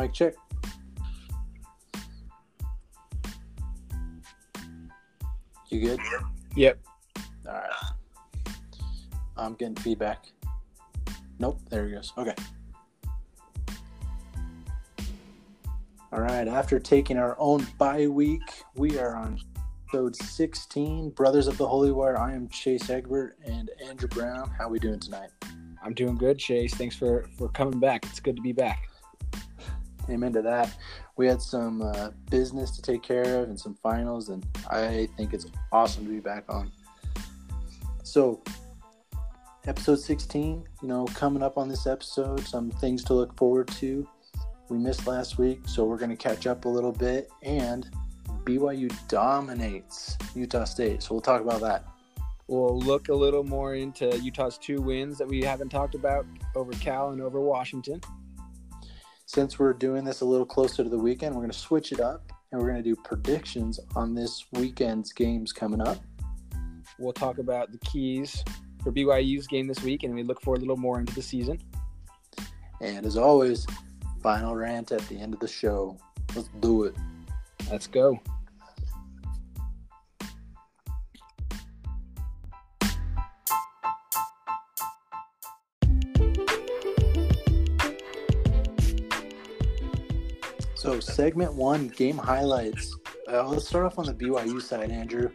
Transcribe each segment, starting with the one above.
Mic check. You good? Yep. All right. I'm getting feedback. Nope, there he goes. Okay. All right, after taking our own bye week, we are on episode 16, Brothers of the Holy War. I am Chase Egbert and Andrew Brown. How we doing tonight? I'm doing good, Chase. Thanks for for coming back. It's good to be back. Amen to that. We had some uh, business to take care of and some finals, and I think it's awesome to be back on. So, episode 16, you know, coming up on this episode, some things to look forward to. We missed last week, so we're going to catch up a little bit. And BYU dominates Utah State, so we'll talk about that. We'll look a little more into Utah's two wins that we haven't talked about over Cal and over Washington. Since we're doing this a little closer to the weekend, we're going to switch it up and we're going to do predictions on this weekend's games coming up. We'll talk about the keys for BYU's game this week, and we look forward a little more into the season. And as always, final rant at the end of the show. Let's do it. Let's go. Segment one, game highlights. Uh, let's start off on the BYU side, Andrew.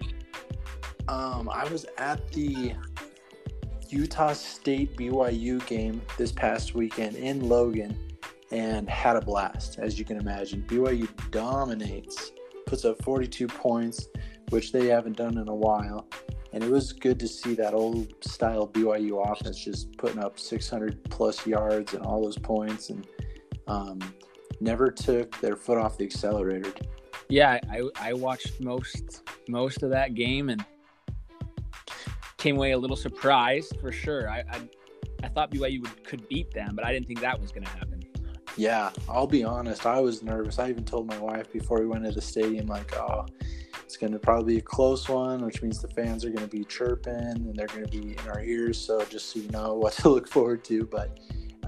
Um, I was at the Utah State BYU game this past weekend in Logan and had a blast, as you can imagine. BYU dominates, puts up 42 points, which they haven't done in a while. And it was good to see that old style BYU offense just putting up 600 plus yards and all those points and um, never took their foot off the accelerator. Yeah, I, I watched most most of that game and came away a little surprised for sure. I I, I thought BYU would, could beat them, but I didn't think that was going to happen. Yeah, I'll be honest. I was nervous. I even told my wife before we went to the stadium, like, oh, it's going to probably be a close one, which means the fans are going to be chirping and they're going to be in our ears. So just so you know what to look forward to. But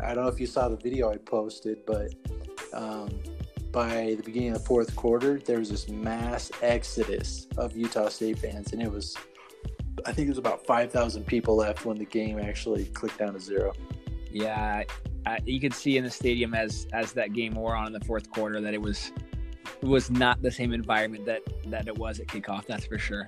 I don't know if you saw the video I posted, but um, by the beginning of the fourth quarter, there was this mass exodus of Utah State fans, and it was, I think it was about 5,000 people left when the game actually clicked down to zero. Yeah, I, you could see in the stadium as as that game wore on in the fourth quarter that it was it was not the same environment that that it was at kickoff. That's for sure.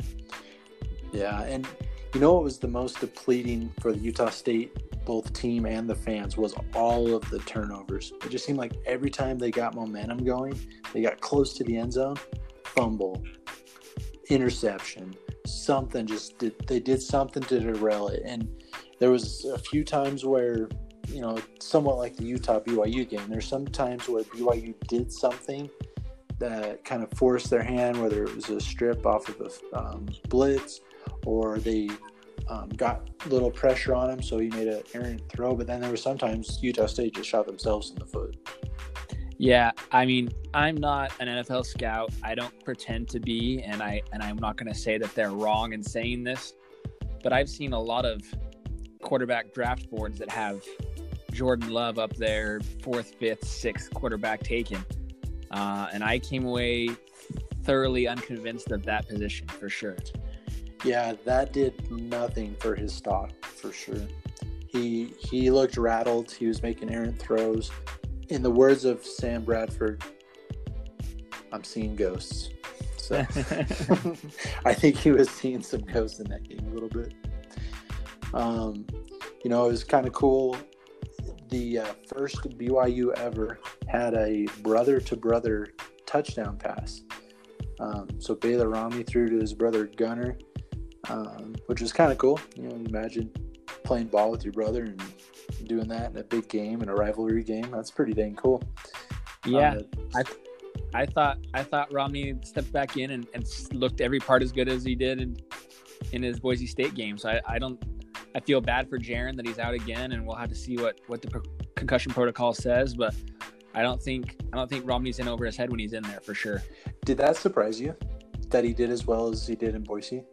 Yeah, and you know what was the most depleting for the Utah State both team and the fans was all of the turnovers. It just seemed like every time they got momentum going, they got close to the end zone, fumble, interception, something just did they did something to derail it. And there was a few times where, you know, somewhat like the Utah BYU game, there's some times where BYU did something that kind of forced their hand, whether it was a strip off of a um, blitz or they um, got little pressure on him, so he made an errant throw. But then there were sometimes Utah State just shot themselves in the foot. Yeah, I mean, I'm not an NFL scout. I don't pretend to be, and I and I'm not going to say that they're wrong in saying this, but I've seen a lot of quarterback draft boards that have Jordan Love up there, fourth, fifth, sixth quarterback taken, uh, and I came away thoroughly unconvinced of that position for sure. Yeah, that did nothing for his stock for sure. He he looked rattled. He was making errant throws. In the words of Sam Bradford, I'm seeing ghosts. So I think he was seeing some ghosts in that game a little bit. Um, you know, it was kind of cool. The uh, first BYU ever had a brother to brother touchdown pass. Um, so Baylor Romney threw to his brother Gunnar um, which is kind of cool. You know, imagine playing ball with your brother and doing that in a big game and a rivalry game. That's pretty dang cool. Yeah, uh, I, I thought I thought Romney stepped back in and, and looked every part as good as he did in, in his Boise State game. So I, I don't I feel bad for Jaren that he's out again, and we'll have to see what what the concussion protocol says. But I don't think I don't think Romney's in over his head when he's in there for sure. Did that surprise you that he did as well as he did in Boise?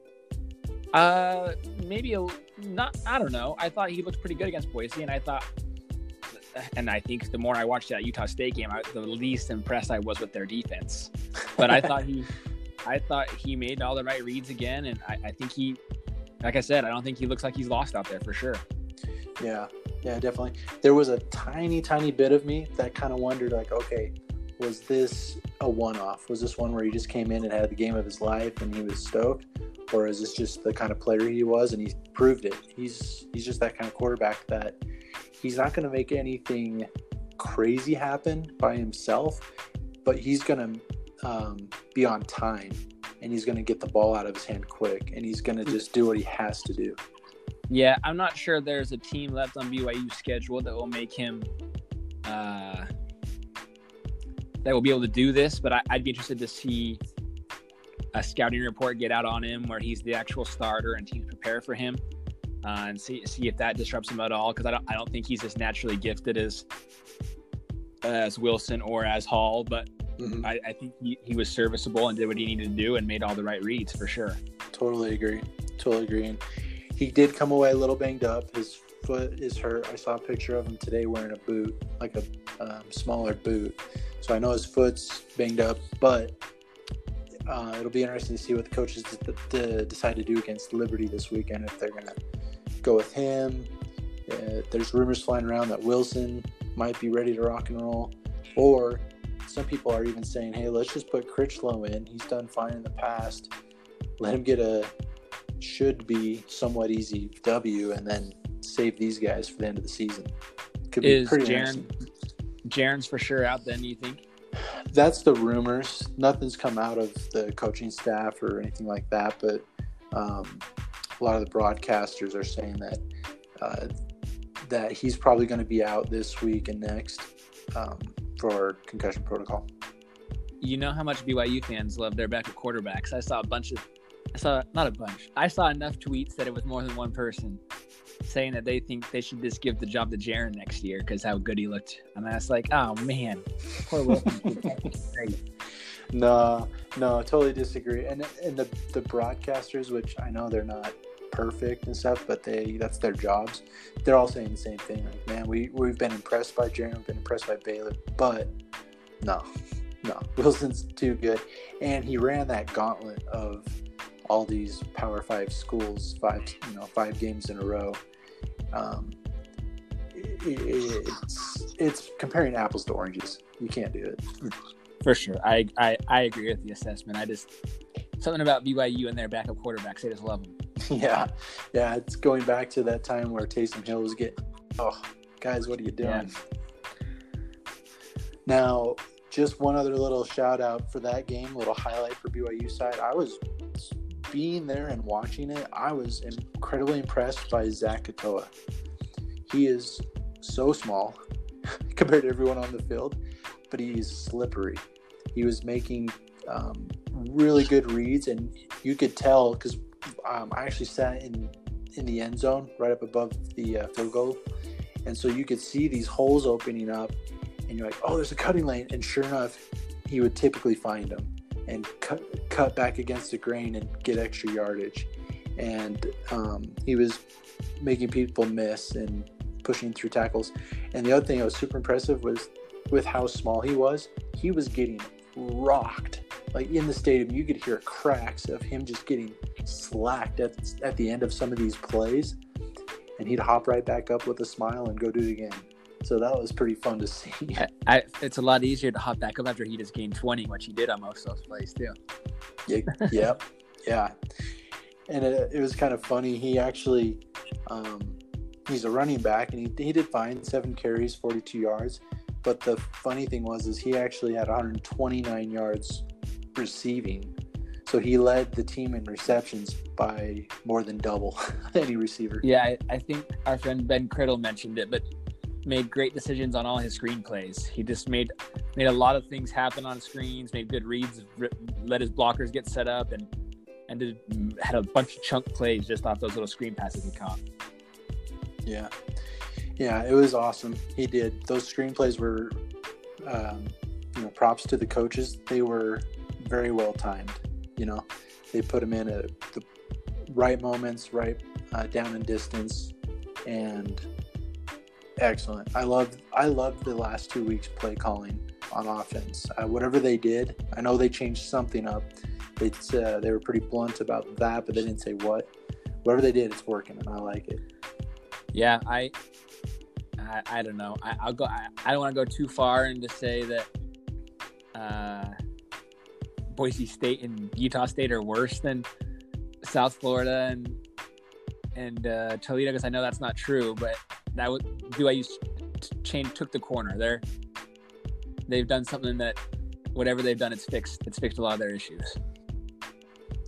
Uh, maybe a not. I don't know. I thought he looked pretty good against Boise, and I thought and I think the more I watched that Utah State game, I, the least impressed I was with their defense. But I thought he, I thought he made all the right reads again, and I, I think he, like I said, I don't think he looks like he's lost out there for sure. Yeah, yeah, definitely. There was a tiny, tiny bit of me that kind of wondered, like, okay, was this a one-off? Was this one where he just came in and had the game of his life and he was stoked, or is this just the kind of player he was and he proved it? He's he's just that kind of quarterback that he's not going to make anything crazy happen by himself, but he's going to um, be on time and he's going to get the ball out of his hand quick and he's going to just do what he has to do. Yeah, I'm not sure there's a team left on BYU schedule that will make him uh, that will be able to do this, but I, would be interested to see a scouting report get out on him where he's the actual starter and teams prepare for him uh, and see see if that disrupts him at all because I don't I don't think he's as naturally gifted as as Wilson or as Hall, but mm-hmm. I, I, think he, he was serviceable and did what he needed to do and made all the right reads for sure. Totally agree. Totally agree. And he did come away a little banged up. His foot is hurt. I saw a picture of him today wearing a boot, like a um, smaller boot. So I know his foot's banged up, but uh, it'll be interesting to see what the coaches d- d- decide to do against Liberty this weekend. If they're going to go with him, uh, there's rumors flying around that Wilson might be ready to rock and roll, or some people are even saying, "Hey, let's just put Critchlow in. He's done fine in the past. Let him get a should be somewhat easy W, and then save these guys for the end of the season." Could be Is pretty Jaren, Jaren's for sure out then, you think? That's the rumors. Nothing's come out of the coaching staff or anything like that, but um, a lot of the broadcasters are saying that uh, that he's probably going to be out this week and next um, for concussion protocol. You know how much BYU fans love their backup quarterbacks. I saw a bunch of, I saw not a bunch. I saw enough tweets that it was more than one person saying that they think they should just give the job to Jaren next year because how good he looked. And I was like, oh man, poor Wilson. no, no, totally disagree. And and the the broadcasters, which I know they're not perfect and stuff, but they that's their jobs. They're all saying the same thing. Like, man, we we've been impressed by Jaren, we've been impressed by Baylor, but no, no, Wilson's too good, and he ran that gauntlet of all these Power Five schools, five you know five games in a row. Um, it's it's comparing apples to oranges. You can't do it. For sure, I, I I agree with the assessment. I just something about BYU and their backup quarterbacks. I just love them. Yeah, yeah. It's going back to that time where Taysom Hill was getting. Oh, guys, what are you doing? Yeah. Now, just one other little shout out for that game, little highlight for BYU side. I was being there and watching it, I was incredibly impressed by Zach Katoa. He is so small compared to everyone on the field, but he's slippery. He was making um, really good reads, and you could tell because um, I actually sat in in the end zone right up above the uh, field goal, and so you could see these holes opening up, and you're like, "Oh, there's a cutting lane," and sure enough, he would typically find them and cut cut back against the grain and get extra yardage. And um, he was making people miss and pushing through tackles. And the other thing that was super impressive was with how small he was, he was getting rocked. Like in the stadium, you could hear cracks of him just getting slacked at, at the end of some of these plays. And he'd hop right back up with a smile and go do it again. So that was pretty fun to see. I, I, it's a lot easier to hop back up after he just gained 20, which he did on most of those plays too. Yeah, yep, yeah. And it, it, was kind of funny. He actually, um, he's a running back, and he, he did fine, seven carries, 42 yards. But the funny thing was, is he actually had 129 yards receiving. So he led the team in receptions by more than double any receiver. Yeah, I, I think our friend Ben Criddle mentioned it, but made great decisions on all his screenplays. He just made made a lot of things happen on screens, made good reads, let his blockers get set up, and and did, had a bunch of chunk plays just off those little screen passes he caught. Yeah, yeah, it was awesome. He did those screenplays were, um, you know, props to the coaches. They were very well timed. You know, they put him in at the right moments, right uh, down in distance, and excellent. I love I loved the last two weeks play calling on offense. Uh, whatever they did, I know they changed something up. It's uh, they were pretty blunt about that, but they didn't say what. Whatever they did, it's working, and I like it. Yeah, I, I, I don't know. I, will go. I, I don't want to go too far and to say that uh, Boise State and Utah State are worse than South Florida and and uh, Toledo because I know that's not true, but that would BYU chain took the corner. They're they've done something that whatever they've done, it's fixed. It's fixed a lot of their issues.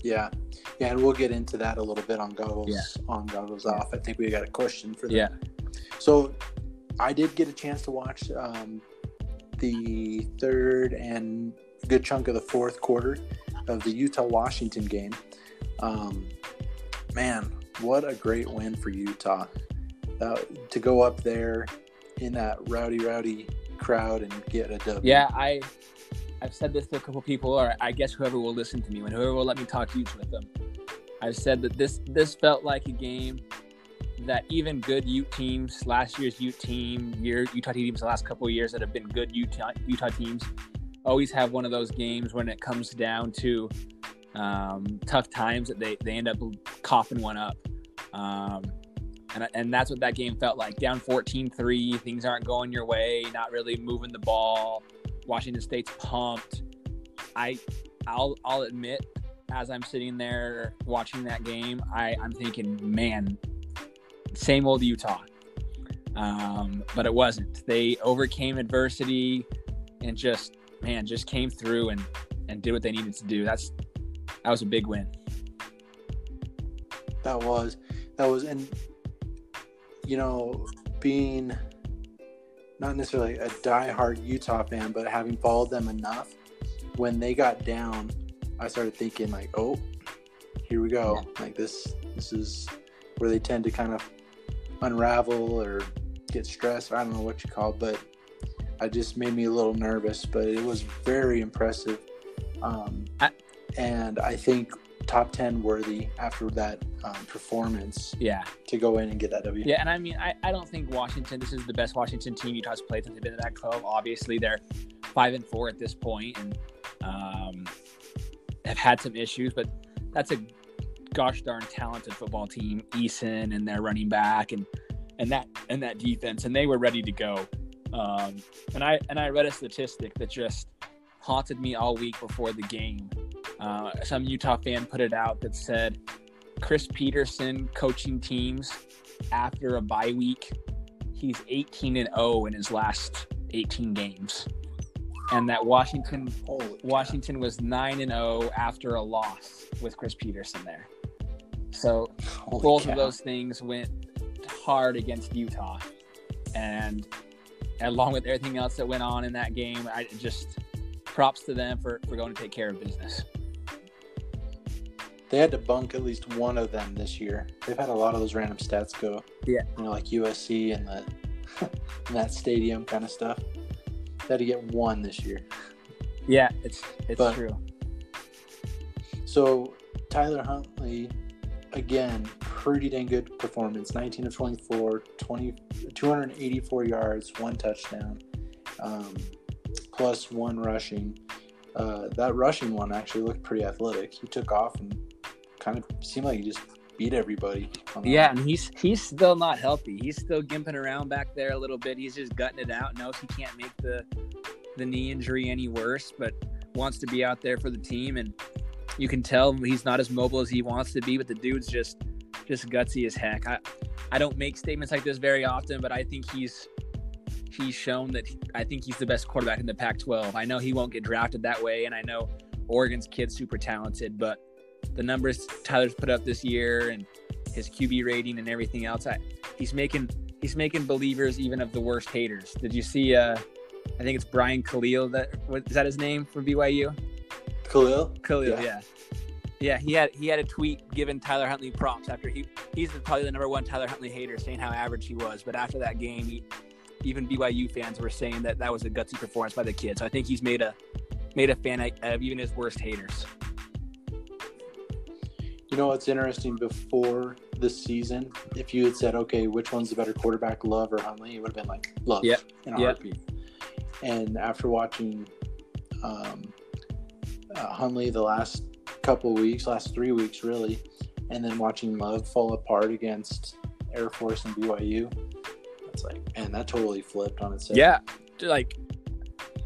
Yeah, yeah, and we'll get into that a little bit on goggles yeah. on goggles off. I think we got a question for that. Yeah. So, I did get a chance to watch um, the third and good chunk of the fourth quarter of the Utah Washington game. Um, man, what a great win for Utah uh, to go up there in that rowdy, rowdy crowd and get a W. Yeah, I I've said this to a couple people, or I guess whoever will listen to me, when whoever will let me talk to Utes with them. I've said that this this felt like a game that even good Ute teams, last year's Ute team, year Utah teams, the last couple of years that have been good Utah, Utah teams, always have one of those games when it comes down to um, tough times that they, they end up coughing one up. Um, and, and that's what that game felt like. Down 14 3, things aren't going your way, not really moving the ball. Washington State's pumped. I, I'll, I'll admit, as I'm sitting there watching that game, I, I'm thinking, man, same old Utah. Um, but it wasn't. They overcame adversity and just, man, just came through and, and did what they needed to do. That's that was a big win. That was that was and you know being not necessarily a die-hard Utah fan, but having followed them enough, when they got down, I started thinking like, oh, here we go. Like this, this is where they tend to kind of unravel or get stressed. I don't know what you call, it, but I just made me a little nervous. But it was very impressive. Um, I, and I think top 10 worthy after that um, performance. Yeah. To go in and get that W. Yeah, and I mean, I, I don't think Washington, this is the best Washington team Utah's played since they've been in that 12. Obviously, they're 5 and 4 at this point and um, have had some issues, but that's a gosh darn talented football team. Eason and their running back and and that and that defense, and they were ready to go. Um, and I and I read a statistic that just haunted me all week before the game. Uh, some Utah fan put it out that said Chris Petersen coaching teams after a bye week, he's 18 and 0 in his last 18 games. And that Washington Holy Washington God. was 9 and 0 after a loss with Chris Petersen there. So Holy both cow. of those things went hard against Utah. And along with everything else that went on in that game, I just props to them for, for going to take care of business. They had to bunk at least one of them this year. They've had a lot of those random stats go. Yeah. You know, like USC and the and that stadium kind of stuff. They had to get one this year. Yeah, it's it's but, true. So Tyler Huntley, again, pretty dang good performance. 19 of 24, 20, 284 yards, one touchdown. Um, plus one rushing. Uh, that rushing one actually looked pretty athletic. He took off and kind of seemed like he just beat everybody. Yeah, and he's he's still not healthy. He's still gimping around back there a little bit. He's just gutting it out. Knows he can't make the the knee injury any worse, but wants to be out there for the team. And you can tell he's not as mobile as he wants to be. But the dude's just just gutsy as heck. I I don't make statements like this very often, but I think he's he's shown that he, I think he's the best quarterback in the Pac-12. I know he won't get drafted that way, and I know Oregon's kid's super talented, but the numbers Tyler's put up this year and his QB rating and everything else, I, he's making he's making believers even of the worst haters. Did you see? Uh, I think it's Brian Khalil. That what, is that his name from BYU? Khalil. Khalil. Yeah. yeah. Yeah, he had he had a tweet giving Tyler Huntley props after he he's probably the number one Tyler Huntley hater, saying how average he was. But after that game, he even BYU fans were saying that that was a gutsy performance by the kid. So I think he's made a made a fan of even his worst haters. You know what's interesting? Before the season, if you had said, okay, which one's the better quarterback, Love or Huntley, it would have been like Love Yep. in a Yep. heartbeat. And after watching um, uh, Huntley the last couple weeks, last three weeks really, and then watching Love fall apart against Air Force and BYU, it's like, man, that totally flipped on its head. Yeah, like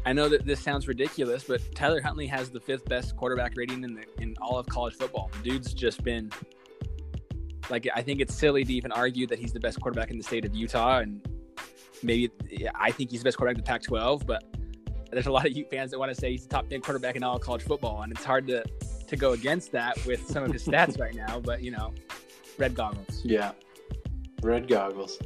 I know that this sounds ridiculous, but Tyler Huntley has the fifth best quarterback rating in the in all of college football. The dude's just been like I think it's silly to even argue that he's the best quarterback in the state of Utah, and maybe I think he's the best quarterback in the Pac-12. But there's a lot of Ute fans that want to say he's the top ten quarterback in all college football, and it's hard to to go against that with some of his stats right now. But you know, red goggles. Yeah. Red goggles.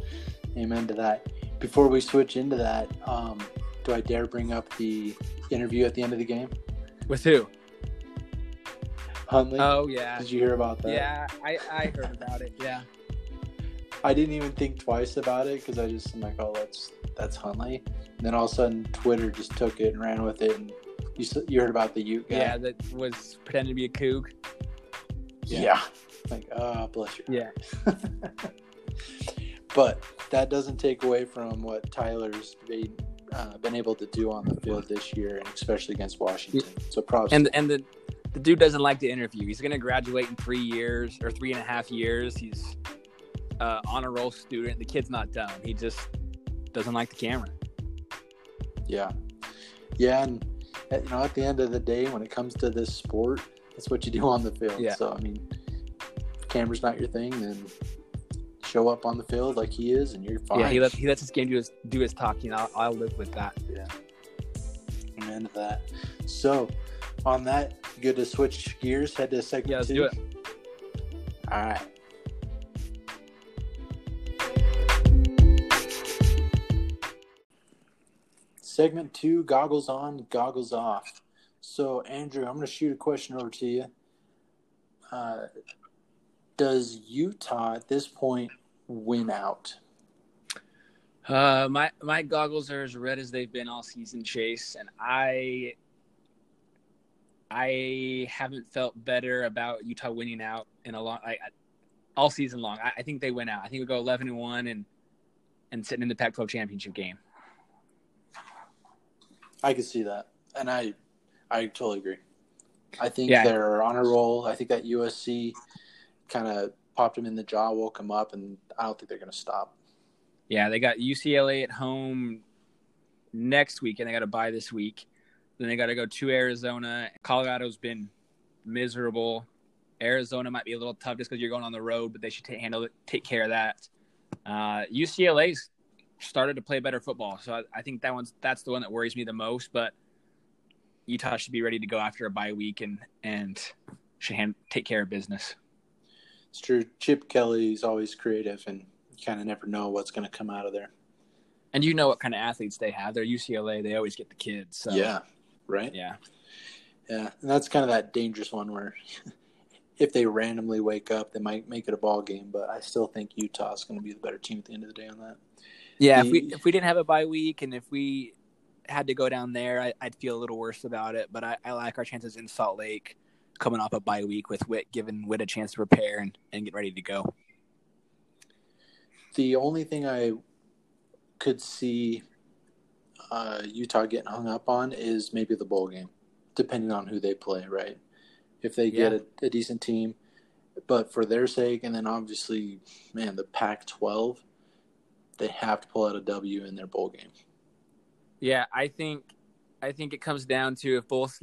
Amen to that. Before we switch into that, um, do I dare bring up the interview at the end of the game? With who? Huntley? Oh yeah, Did you hear about that? yeah. I I heard about it. Yeah. I didn't even think twice about it because I just am like, oh, that's that's Huntley. And then all of a sudden, Twitter just took it and ran with it. And you s- you heard about the Ute guy? Yeah, that was pretending to be a kook. Yeah. Like, oh, bless you. Yeah. But that doesn't take away from what Tyler's been, uh, been able to do on the field this year, and especially against Washington. So props. And and the the dude doesn't like to interview. He's gonna graduate in three years or three and a half years. He's uh, honor roll student. The kid's not dumb. He just doesn't like the camera. Yeah, yeah, and uh, you know, at the end of the day, when it comes to this sport, it's what you do on the field. Yeah. So I mean, if camera's not your thing, then show up on the field like he is, and you're fine. Yeah, he lets he lets his game do his do his talking. I'll, I'll live with that. Amen to that. So, on that, good to switch gears, head to segment Yeah, let's two. do it. All right. Segment two, goggles on, goggles off. So, Andrew, I'm going to shoot a question over to you. Uh, does Utah at this point win out? Uh, my my goggles are as red as they've been all season, Chase, and I I haven't felt better about Utah winning out in a long I, I- all season long. I, I think they win out. I think we go eleven and one and and sitting in the Pac-12 championship game. I can see that, and I, I totally agree. I think Yeah. they're on a roll. I think that USC kind of popped them in the jaw, woke them up, and I don't think they're going to stop. Yeah, they got UCLA at home next week, and they got to bye this week. Then they got to go to Arizona. Colorado's been miserable. Arizona might be a little tough just because you're going on the road, but they should take, handle it, take care of that. Uh, UCLA's started to play better football, so I, I think that one's that's the one that worries me the most. But Utah should be ready to go after a bye week and and should hand, take care of business. It's true. Chip Kelly's always creative, and you kind of never know what's going to come out of there. And you know what kind of athletes they have. They're UCLA. They always get the kids. So, Yeah, right. yeah. Yeah, and that's kind of that dangerous one where if they randomly wake up, they might make it a ball game. But I still think Utah's going to be the better team at the end of the day on that. Yeah, if we if we didn't have a bye week and if we had to go down there, I, I'd feel a little worse about it. But I, I like our chances in Salt Lake coming off a bye week with Whit, giving Whit a chance to prepare and, and get ready to go. The only thing I could see uh, Utah getting hung up on is maybe the bowl game, depending on who they play, right? If they get Yeah. a, a decent team, but for their sake, and then obviously, man, the Pac 12, they have to pull out a W in their bowl game. Yeah, I think I think it comes down to if both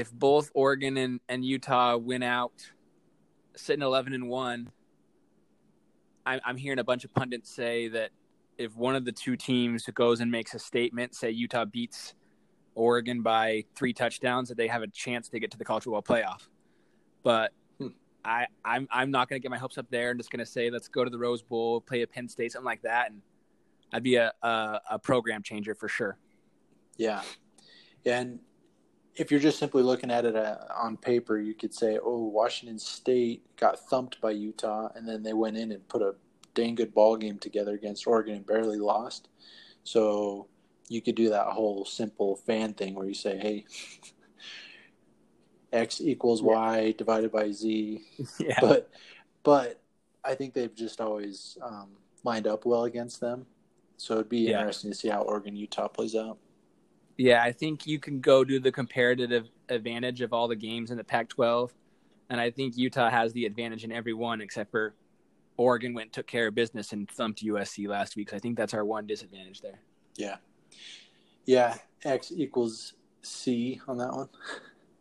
if both Oregon and, and Utah win out, sitting eleven and one. I'm I'm hearing a bunch of pundits say that if one of the two teams goes and makes a statement, say Utah beats Oregon by three touchdowns, that they have a chance to get to the college football playoff. But Hmm. I I'm I'm not going to get my hopes up there. I'm just going to say let's go to the Rose Bowl, play a Penn State, something like that, and I'd be a, a, a program changer for sure. Yeah. And if you're just simply looking at it uh, on paper, you could say, oh, Washington State got thumped by Utah, and then they went in and put a dang good ball game together against Oregon and barely lost. So you could do that whole simple fan thing where you say, hey, X equals Yeah. Y divided by Z. Yeah. But, but I think they've just always um, lined up well against them. So it'd be Yeah. interesting to see how Oregon Utah plays out. Yeah, I think you can go to the comparative advantage of all the games in the Pac-12, and I think Utah has the advantage in every one except for Oregon went and took care of business and thumped USC last week. So I think that's our one disadvantage there. Yeah. Yeah. X equals C on that one.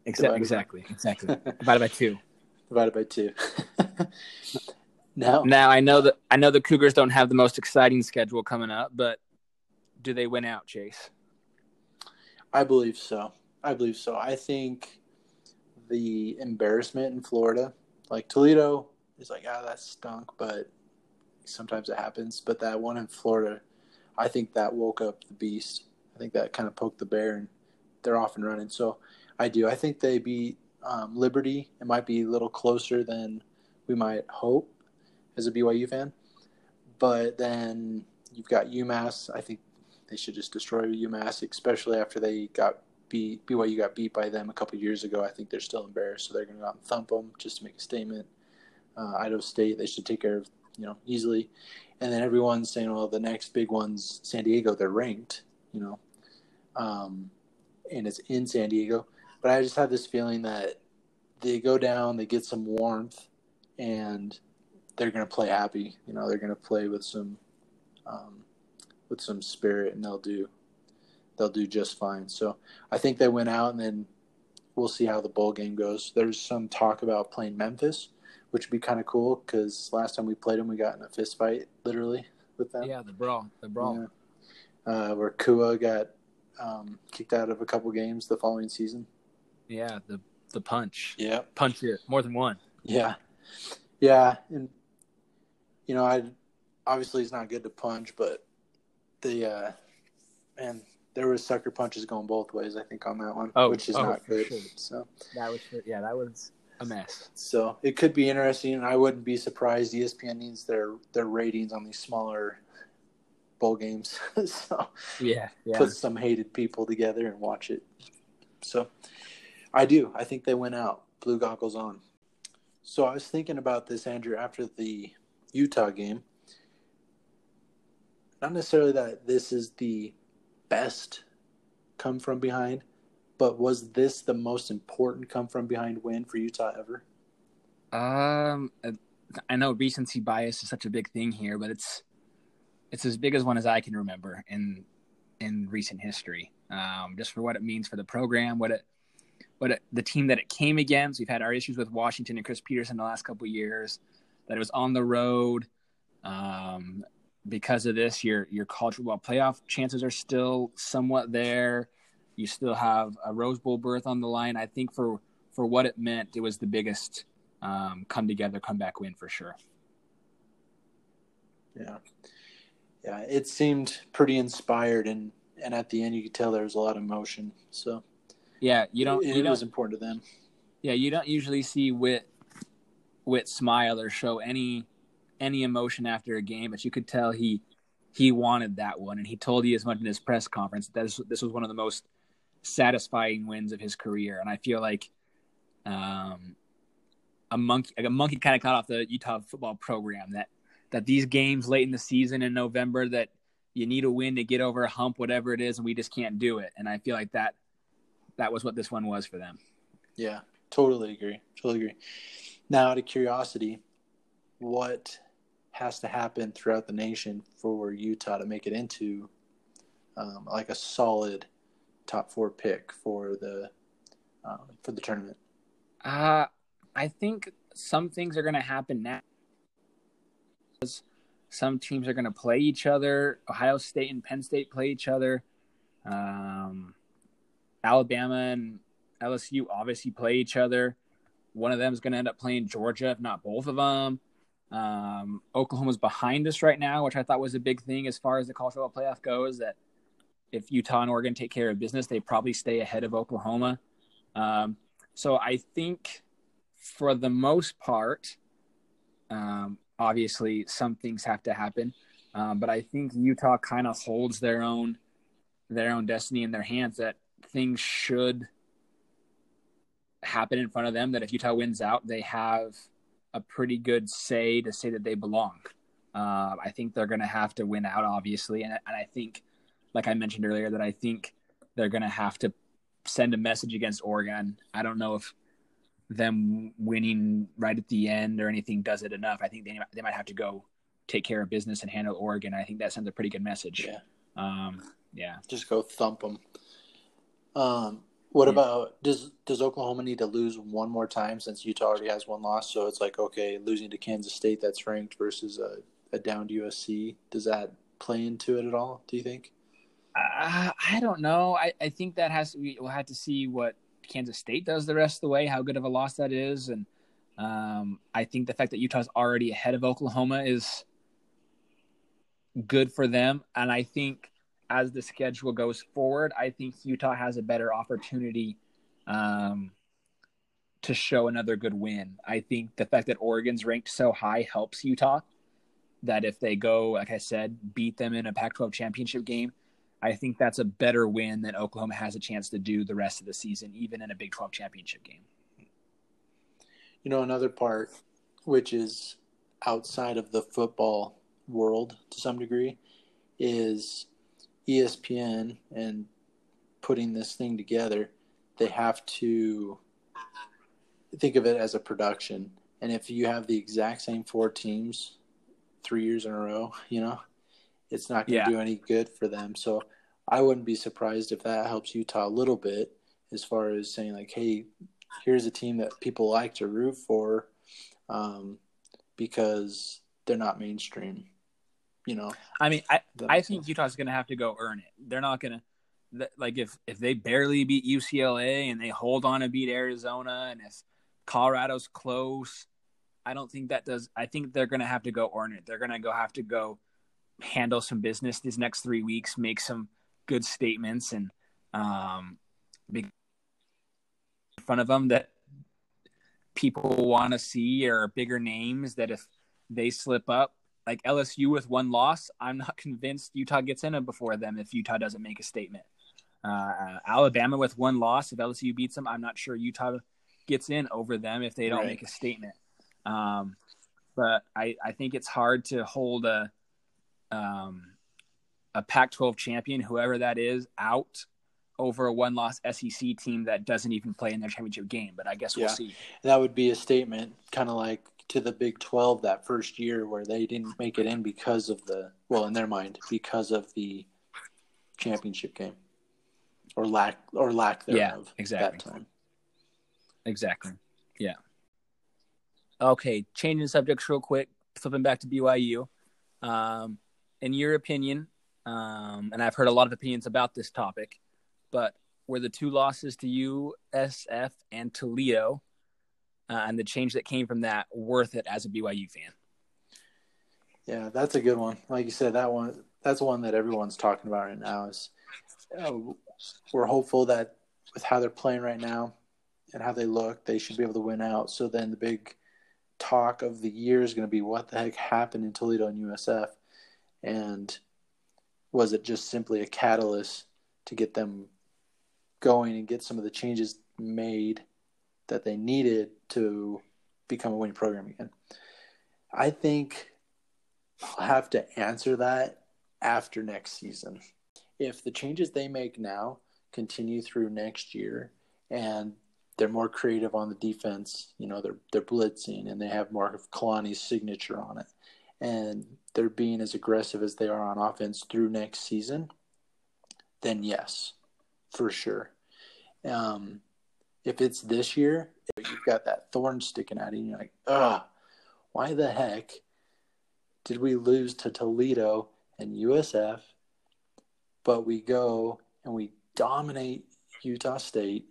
By- exactly, exactly. Divided by two. Divided by two. now, Now I know that I know the Cougars don't have the most exciting schedule coming up, but do they win out, Chase? I believe so. I believe so. I think the embarrassment in Florida, like Toledo, is like, ah, that stunk, but sometimes it happens. But that one in Florida, I think that woke up the beast. I think that kind of poked the bear, and they're off and running. So I do. I think they beat um, Liberty. It might be a little closer than we might hope as a BYU fan. But then you've got UMass. I think they should just destroy UMass, especially after they got beat. BYU got beat by them a couple years ago. I think they're still embarrassed, so they're going to go out and thump them just to make a statement. Uh, Idaho State, they should take care of you know easily, and then everyone's saying, well, the next big one's San Diego. They're ranked, you know, um, and it's in San Diego. But I just have this feeling that they go down, they get some warmth, and they're going to play happy. You know, they're going to play with some. Um, with some spirit and they'll do they'll do just fine. So I think they went out and then we'll see how the bowl game goes. There's some talk about playing Memphis, which would be kind of cool because last time we played them, we got in a fist fight literally with them. Yeah, the brawl, the brawl. Yeah. Uh, where Kua got um, kicked out of a couple games the following season. Yeah, the the punch, Yeah, punch it more than one. yeah, yeah, and you know, I obviously it's not good to punch, but the uh, man, there was sucker punches going both ways. I think on that one, Oh, which is oh, not good. sure. So, That was yeah, that was a mess. so it could be interesting, and I wouldn't be surprised. ESPN needs their their ratings on these smaller bowl games, so Yeah, yeah. put some hated people together and watch it. So, I do. I think they went out. Blue goggles on. So I was thinking about this, Andrew, after the Utah game. Not necessarily that this is the best come from behind, but was this the most important come from behind win for Utah ever? Um, I know recency bias is such a big thing here, but it's it's as big as one as I can remember in in recent history. Um, just for what it means for the program, what it what it, the team that it came against. We've had our issues with Washington and Chris Petersen the last couple years. That it was on the road. Um, because of this, your your college football playoff chances are still somewhat there. You still have a Rose Bowl berth on the line. I think for for what it meant, it was the biggest um, come together, comeback win for sure. Yeah. Yeah, it seemed pretty inspired and and at the end you could tell there was a lot of emotion. So Yeah, you don't. it, you don't was important to them. yeah, you don't usually see Whit Whit smile or show any any emotion after a game, but you could tell he he wanted that one, and he told you as much in his press conference that this, this was one of the most satisfying wins of his career, and I feel like um, a monkey like a monkey kind of caught off the Utah football program that that these games late in the season in November that you need a win to get over a hump, whatever it is, and we just can't do it, and I feel like that that was what this one was for them. Yeah, totally agree. Totally agree. Now, out of curiosity, what has to happen throughout the nation for Utah to make it into um, like a solid top four pick for the um, for the tournament? Uh, I think some things are going to happen now. Some teams are going to play each other. Ohio State and Penn State play each other. Um, Alabama and LSU obviously play each other. One of them is going to end up playing Georgia, if not both of them. Um, Oklahoma's behind us right now, which I thought was a big thing as far as the college football playoff goes. That if Utah and Oregon take care of business, they probably stay ahead of Oklahoma. Um, so I think for the most part, um, obviously some things have to happen, um, but I think Utah kind of holds their own their own destiny in their hands. That things should happen in front of them. That if Utah wins out, they have a pretty good say to say that they belong. Uh, I think they're going to have to win out, obviously, and, and I think, like I mentioned earlier, that I think they're going to have to send a message against Oregon. I don't know if them winning right at the end or anything does it enough. I think they they might have to go take care of business and handle Oregon. I think that sends a pretty good message. Yeah. Um, yeah. Just go thump them. Um, what yeah. about does does Oklahoma need to lose one more time since Utah already has one loss? So it's like okay, losing to Kansas State that's ranked versus a, a downed USC. Does that play into it at all? Do you think? Uh, I don't know. I, I think that has to be, we'll have to see what Kansas State does the rest of the way, how good of a loss that is, and um, I think the fact that Utah's already ahead of Oklahoma is good for them, and I think as the schedule goes forward, I think Utah has a better opportunity um, to show another good win. I think the fact that Oregon's ranked so high helps Utah. That if they go, like I said, beat them in a Pac 12 championship game, I think that's a better win than Oklahoma has a chance to do the rest of the season, even in a Big 12 championship game. You know, another part, which is outside of the football world to some degree, is ESPN and putting this thing together, they have to think of it as a production. And if you have the exact same four teams three years in a row, you know, it's not going to yeah. do any good for them. So I wouldn't be surprised if that helps Utah a little bit as far as saying, like, hey, here's a team that people like to root for um, because they're not mainstream you know. I mean, I I think sense. Utah's going to have to go earn it. They're not going to like if if they barely beat UCLA and they hold on to beat Arizona and if Colorado's close, I don't think that does. I think they're going to have to go earn it. They're going to go have to go handle some business these next three weeks, make some good statements, and um, be in front of them that people want to see or bigger names that if they slip up, like LSU with one loss, I'm not convinced Utah gets in before them if Utah doesn't make a statement. Uh, Alabama with one loss, if LSU beats them, I'm not sure Utah gets in over them if they don't right. make a statement. Um, but I, I think it's hard to hold a um, a Pac-12 champion, whoever that is, out over a one-loss SEC team that doesn't even play in their championship game. But I guess we'll yeah. see. That would be a statement, kind of like to the Big 12 that first year where they didn't make it in because of the, well, in their mind, because of the championship game or lack or lack thereof. Yeah, exactly. That time. Exactly. Yeah. Okay, changing subjects real quick, flipping back to BYU. Um, in your opinion, um, and I've heard a lot of opinions about this topic, but were the two losses to USF and Toledo uh, and the change that came from that worth it as a BYU fan? Yeah, that's a good one. Like you said, that one that's one that everyone's talking about right now. Is uh, we're hopeful that with how they're playing right now and how they look, they should be able to win out. So then the big talk of the year is going to be what the heck happened in Toledo and USF, and was it just simply a catalyst to get them going and get some of the changes made that they needed to become a winning program again? I think I'll have to answer that after next season. If the changes they make now continue through next year and they're more creative on the defense, you know, they're they're blitzing and they have more of Kalani's signature on it. And they're being as aggressive as they are on offense through next season, then yes, for sure. Um, if it's this year, you've got that thorn sticking out of you, you're like, ugh, why the heck did we lose to Toledo and USF, but we go and we dominate Utah State.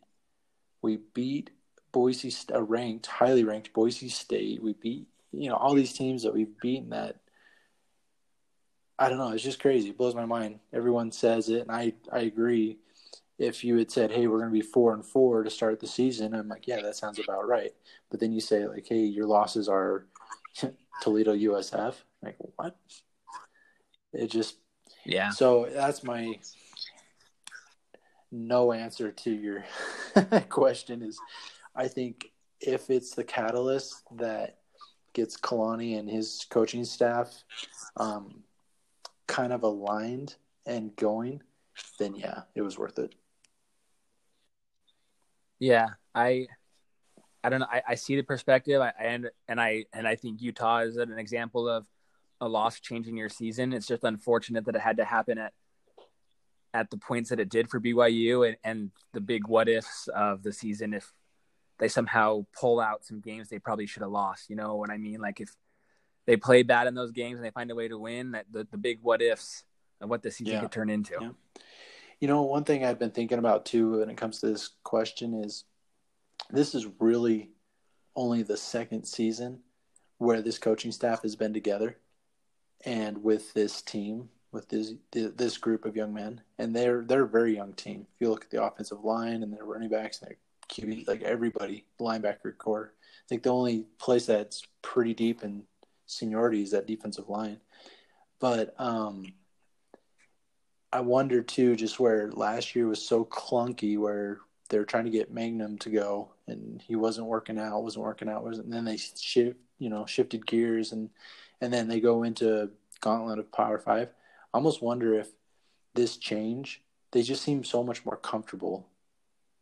We beat Boise, a ranked, highly ranked Boise State. We beat, you know, all these teams that we've beaten that. I don't know. It's just crazy. It blows my mind. Everyone says it, and I, I agree if you had said, "Hey, we're going to be four and four to start the season," I'm like, "Yeah, that sounds about right." But then you say, like, "Hey, your losses are Toledo, USF." Like, what? It just, yeah. So that's my no answer to your question. Is I think if it's the catalyst that gets Kalani and his coaching staff um, kind of aligned and going, then yeah, it was worth it. Yeah, I I don't know. I, I see the perspective, I, and and I and I think Utah is an example of a loss changing your season. It's just unfortunate that it had to happen at at the points that it did for BYU, and, and the big what ifs of the season if they somehow pull out some games they probably should have lost. You know what I mean? Like if they play bad in those games and they find a way to win, that the, the big what ifs of what the season yeah. could turn into. Yeah. You know, one thing I've been thinking about too when it comes to this question is this is really only the second season where this coaching staff has been together and with this team with this this group of young men. And they're they're a very young team. If you look at the offensive line and their running backs and their QB like everybody linebacker core I think the only place that's pretty deep in seniority is that defensive line. But um I wonder too, just where last year was so clunky, where they're trying to get Mangum to go, and he wasn't working out, wasn't working out, wasn't. And then they shift, you know, shifted gears, and and then they go into gauntlet of Power Five. I almost wonder if this change, they just seem so much more comfortable,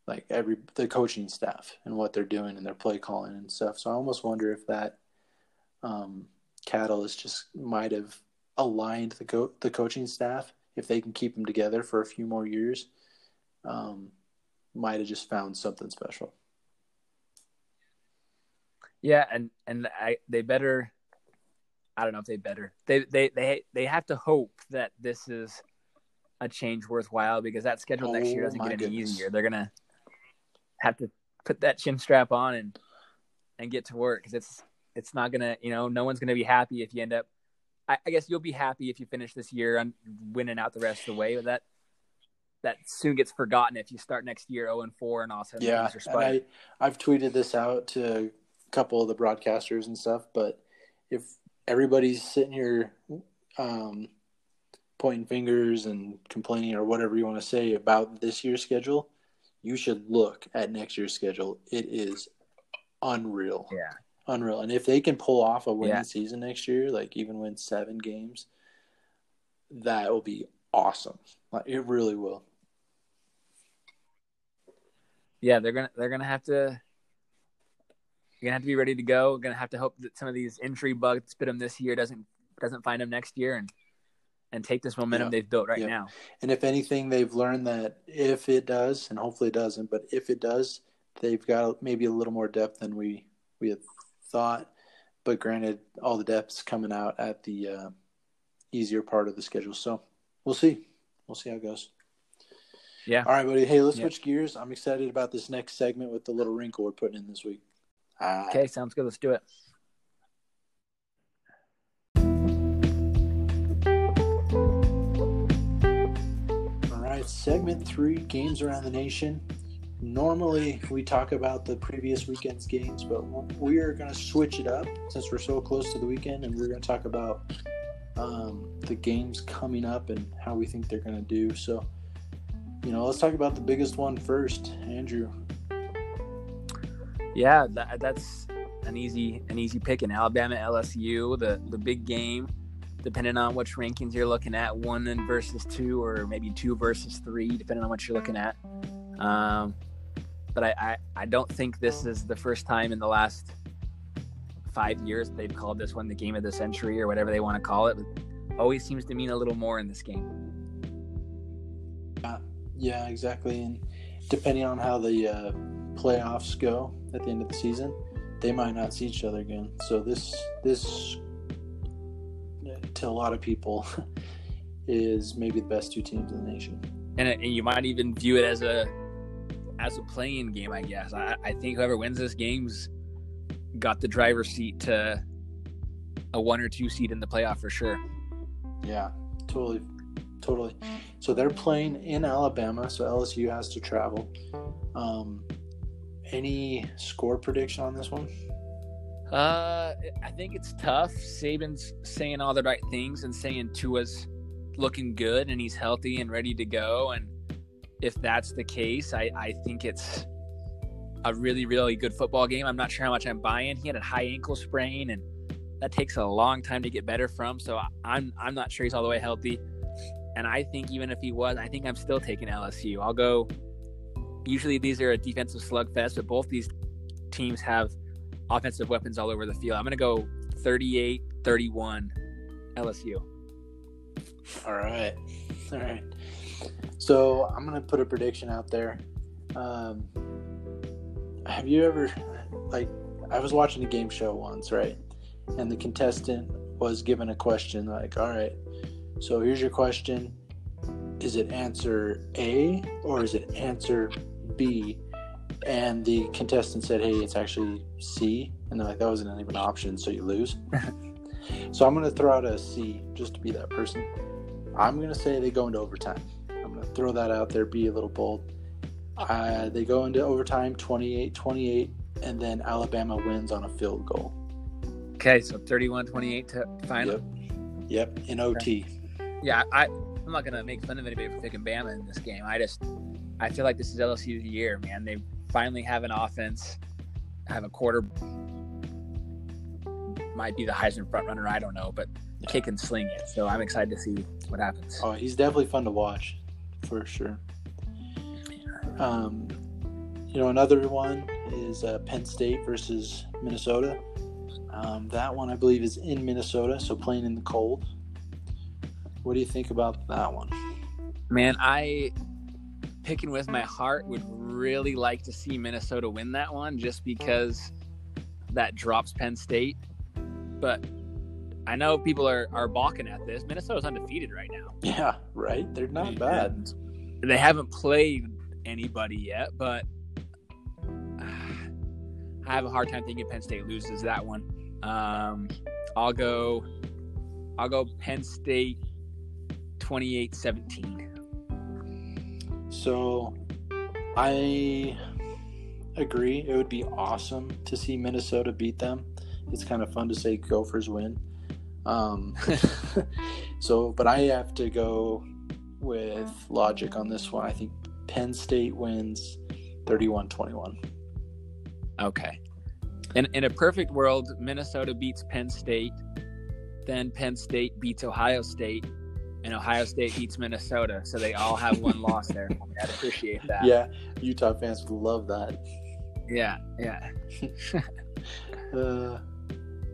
like every the coaching staff and what they're doing and their play calling and stuff. So I almost wonder if that um, catalyst just might have aligned the the coaching staff if they can keep them together for a few more years, um, might have just found something special. Yeah, and and I they better. I don't know if they better. They they they they have to hope that this is a change worthwhile because that schedule oh, next year doesn't get any goodness. easier. They're gonna have to put that chin strap on and and get to work because it's it's not gonna you know no one's gonna be happy if you end up I, I, guess you'll be happy if you finish this year and winning out the rest of the way. But that that soon gets forgotten if you start next year zero oh and four and also yeah. And I I've tweeted this out to a couple of the broadcasters and stuff, but if everybody's sitting here um, pointing fingers and complaining or whatever you want to say about this year's schedule, you should look at next year's schedule. It is unreal. Yeah unreal. And if they can pull off a winning yeah. season next year, like even win seven games, that will be awesome. Like it really will. Yeah, they're gonna they're gonna have to you're gonna have to be ready to go. Gonna have to hope that some of these injury bugs spit them this year doesn't doesn't find them next year and and take this momentum yeah. they've built right yeah. now. And if anything, they've learned that if it does, and hopefully it doesn't, but if it does, they've got maybe a little more depth than we we had thought. But granted, all the depths coming out at the uh, easier part of the schedule. So we'll see. We'll see how it goes. Yeah. All right, buddy. Hey, let's yeah. switch gears. I'm excited about this next segment with the little wrinkle we're putting in this week. Okay, sounds good. Let's do it. All right, segment three games around the nation normally we talk about the previous weekend's games, but we are going to switch it up since we're so close to the weekend, and we're going to talk about um, the games coming up and how we think they're going to do. So, you know, let's talk about the biggest one first, Andrew. Yeah, that, that's an easy an easy pick in Alabama LSU, the the big game. Depending on which rankings you're looking at, one versus two, or maybe two versus three, depending on what you're looking at. Um, but I, I, I don't think this is the first time in the last five years they've called this one the game of the century or whatever they want to call it. always seems to mean a little more in this game. Yeah, yeah, exactly. And depending on how the uh, playoffs go at the end of the season, they might not see each other again. So this this to a lot of people is maybe the best two teams in the nation. And, and you might even view it as a as a playing game, I guess. I, I think whoever wins this game's got the driver's seat to a one or two seed in the playoff for sure. Yeah, totally, totally. So they're playing in Alabama, so LSU has to travel. Um, any score prediction on this one? Uh, I think it's tough. Saban's saying all the right things and saying Tua's looking good and he's healthy and ready to go, and if that's the case, I, I think it's a really, really good football game. I'm not sure how much I'm buying. He had a high ankle sprain, and that takes a long time to get better from. So I'm I'm not sure he's all the way healthy. And I think even if he was, I think I'm still taking LSU. I'll go. Usually these are a defensive slugfest, but both these teams have offensive weapons all over the field. I'm going to go 38 31 LSU. All right. All right. So I'm going to put a prediction out there. Um, have you ever, like, I was watching a game show once, right? And the contestant was given a question like, all right, so here's your question. Is it answer A or is it answer B? And the contestant said, hey, it's actually C. And they're like, that wasn't even an option, so you lose. so I'm going to throw out a C just to be that person. I'm going to say they go into overtime. To throw that out there, be a little bold. Uh, they go into overtime 28 28, and then Alabama wins on a field goal. Okay, so 31 28 to final. Yep. Yep, in OT. Yeah, I, I'm not going to make fun of anybody for picking Bama in this game. I just, I feel like this is LSU's year, man. They finally have an offense, have a quarter, might be the Heisman front runner. I don't know, but yeah. kick and sling it. So I'm excited to see what happens. Oh, he's definitely fun to watch, for sure. Um, you know, another one is uh, Penn State versus Minnesota. Um, that one, I believe, is in Minnesota, so playing in the cold. What do you think about that one? Man, I picking with my heart would really like to see Minnesota win that one just because that drops Penn State. But I know people are, are balking at this. Minnesota's undefeated right now. Yeah, right. They're not bad. They haven't played anybody yet, but uh, I have a hard time thinking Penn State loses that one. Um, I'll go. I'll go Penn State 28-17. So, I agree. It would be awesome to see Minnesota beat them. It's kind of fun to say Gophers win. Um, so, but I have to go with logic on this one. I think Penn State wins 31 21. Okay. In, in a perfect world, Minnesota beats Penn State, then Penn State beats Ohio State, and Ohio State beats Minnesota. So they all have one loss there. I'd appreciate that. Yeah, Utah fans would love that. Yeah, yeah. uh,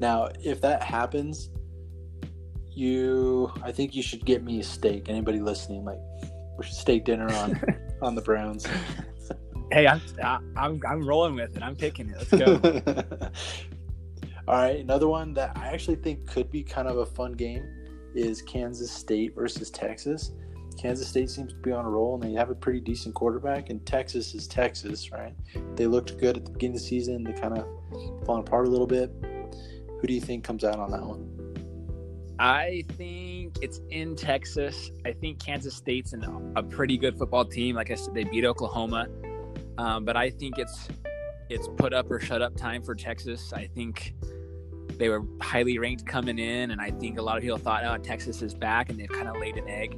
now, if that happens, you, I think you should get me a steak. Anybody listening, like, steak dinner on on the Browns. hey, I'm I'm I'm rolling with it. I'm picking it. Let's go. All right, another one that I actually think could be kind of a fun game is Kansas State versus Texas. Kansas State seems to be on a roll and they have a pretty decent quarterback, and Texas is Texas, right? They looked good at the beginning of the season. They kind of fallen apart a little bit. Who do you think comes out on that one? I think it's in Texas. I think Kansas State's an, a pretty good football team. Like I said, they beat Oklahoma, um, but I think it's it's put up or shut up time for Texas. I think they were highly ranked coming in, and I think a lot of people thought, "Oh, Texas is back," and they've kind of laid an egg.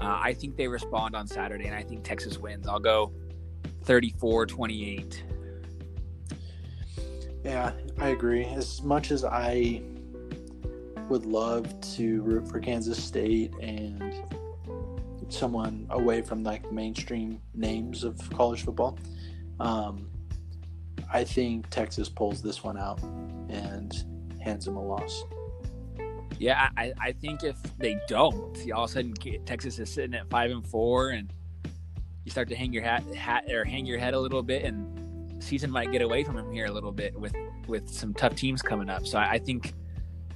Uh, I think they respond on Saturday, and I think Texas wins. I'll go 34-28. Yeah, I agree. As much as I would love to root for Kansas State and someone away from like mainstream names of college football. Um, I think Texas pulls this one out and hands them a loss. Yeah, I, I think if they don't, all of a sudden Texas is sitting at five and four, and you start to hang your hat, hat or hang your head a little bit, and season might get away from them here a little bit with with some tough teams coming up. So I, I think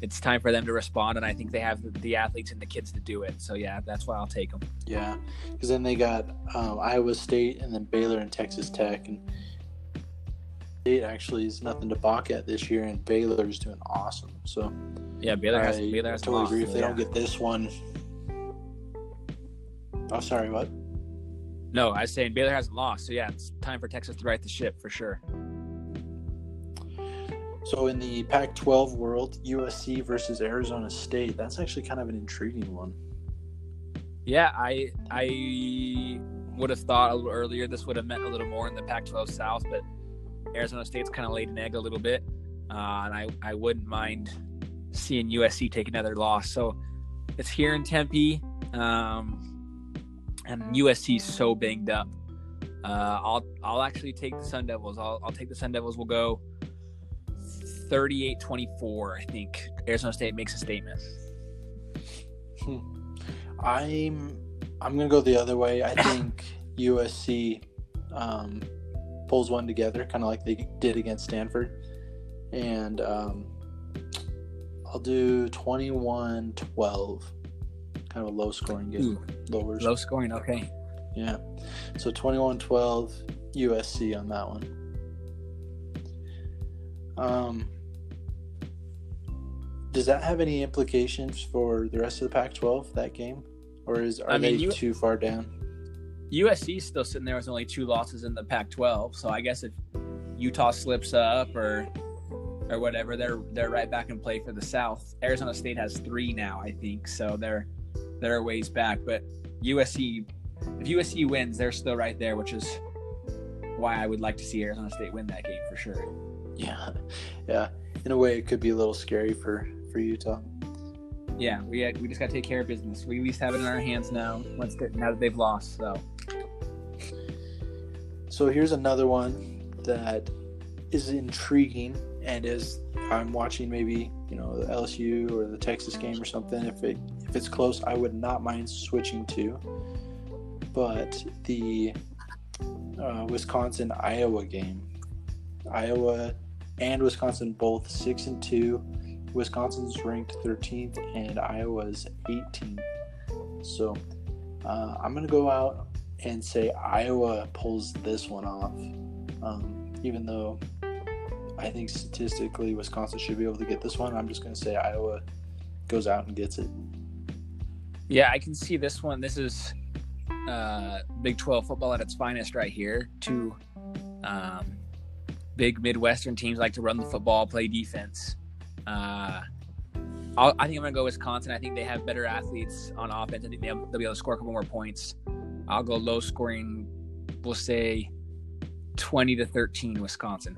it's time for them to respond, and I think they have the, the, athletes and the kids to do it. So yeah, that's why I'll take them. Yeah, because then they got um, Iowa State and then Baylor and Texas Tech, and State actually is nothing to balk at this year, and Baylor is doing awesome. So yeah, Baylor has I Baylor has totally agree. If they yeah. don't get this one, oh sorry, what? No, I was saying Baylor hasn't lost. So yeah, it's time for Texas to right the ship for sure. So in the Pac-12 world, USC versus Arizona State. That's actually kind of an intriguing one. Yeah, I I would have thought a little earlier this would have meant a little more in the Pac-12 South, but Arizona State's kind of laid an egg a little bit, uh, and I I wouldn't mind seeing USC take another loss. So it's here in Tempe, um, and USC is so banged up. Uh, I'll I'll actually take the Sun Devils. I'll, I'll take the Sun Devils. We'll go 38-24. I think Arizona State makes a statement. I'm I'm gonna go the other way. I think USC um, pulls one together, kind of like they did against Stanford, and um, I'll do 21-12. Kind of a low scoring game. Lowers. Low scoring. Okay. Yeah. So 21-12 USC on that one. Um, does that have any implications for the rest of the Pac-12 that game, or is are I mean, they too far down? USC is still sitting there with only two losses in the Pac-12. So I guess if Utah slips up or or whatever, they're they're right back in play for the South. Arizona State has three now, I think, so they're they're a ways back. But USC, if USC wins, they're still right there, which is why I would like to see Arizona State win that game for sure. Yeah, yeah. In a way, it could be a little scary for for Utah. Yeah, we had, we just got to take care of business. We at least have it in our hands now. Once they, now that they've lost, so So here's another one that is intriguing and is I'm watching maybe you know the LSU or the Texas game or something. If it if it's close, I would not mind switching to. But the uh, Wisconsin Iowa game, Iowa and Wisconsin both six and two. Wisconsin's ranked 13th and Iowa's 18th. So uh, I'm gonna go out and say Iowa pulls this one off. Um, even though I think statistically Wisconsin should be able to get this one, I'm just going to say Iowa goes out and gets it. Yeah, I can see this one. This is uh, Big 12 football at its finest right here. Two um, big Midwestern teams like to run the football, play defense. Uh, I'll, I think I'm going to go Wisconsin. I think they have better athletes on offense. I think they'll, they'll be able to score a couple more points. I'll go low scoring, we'll say 20 to 13 Wisconsin.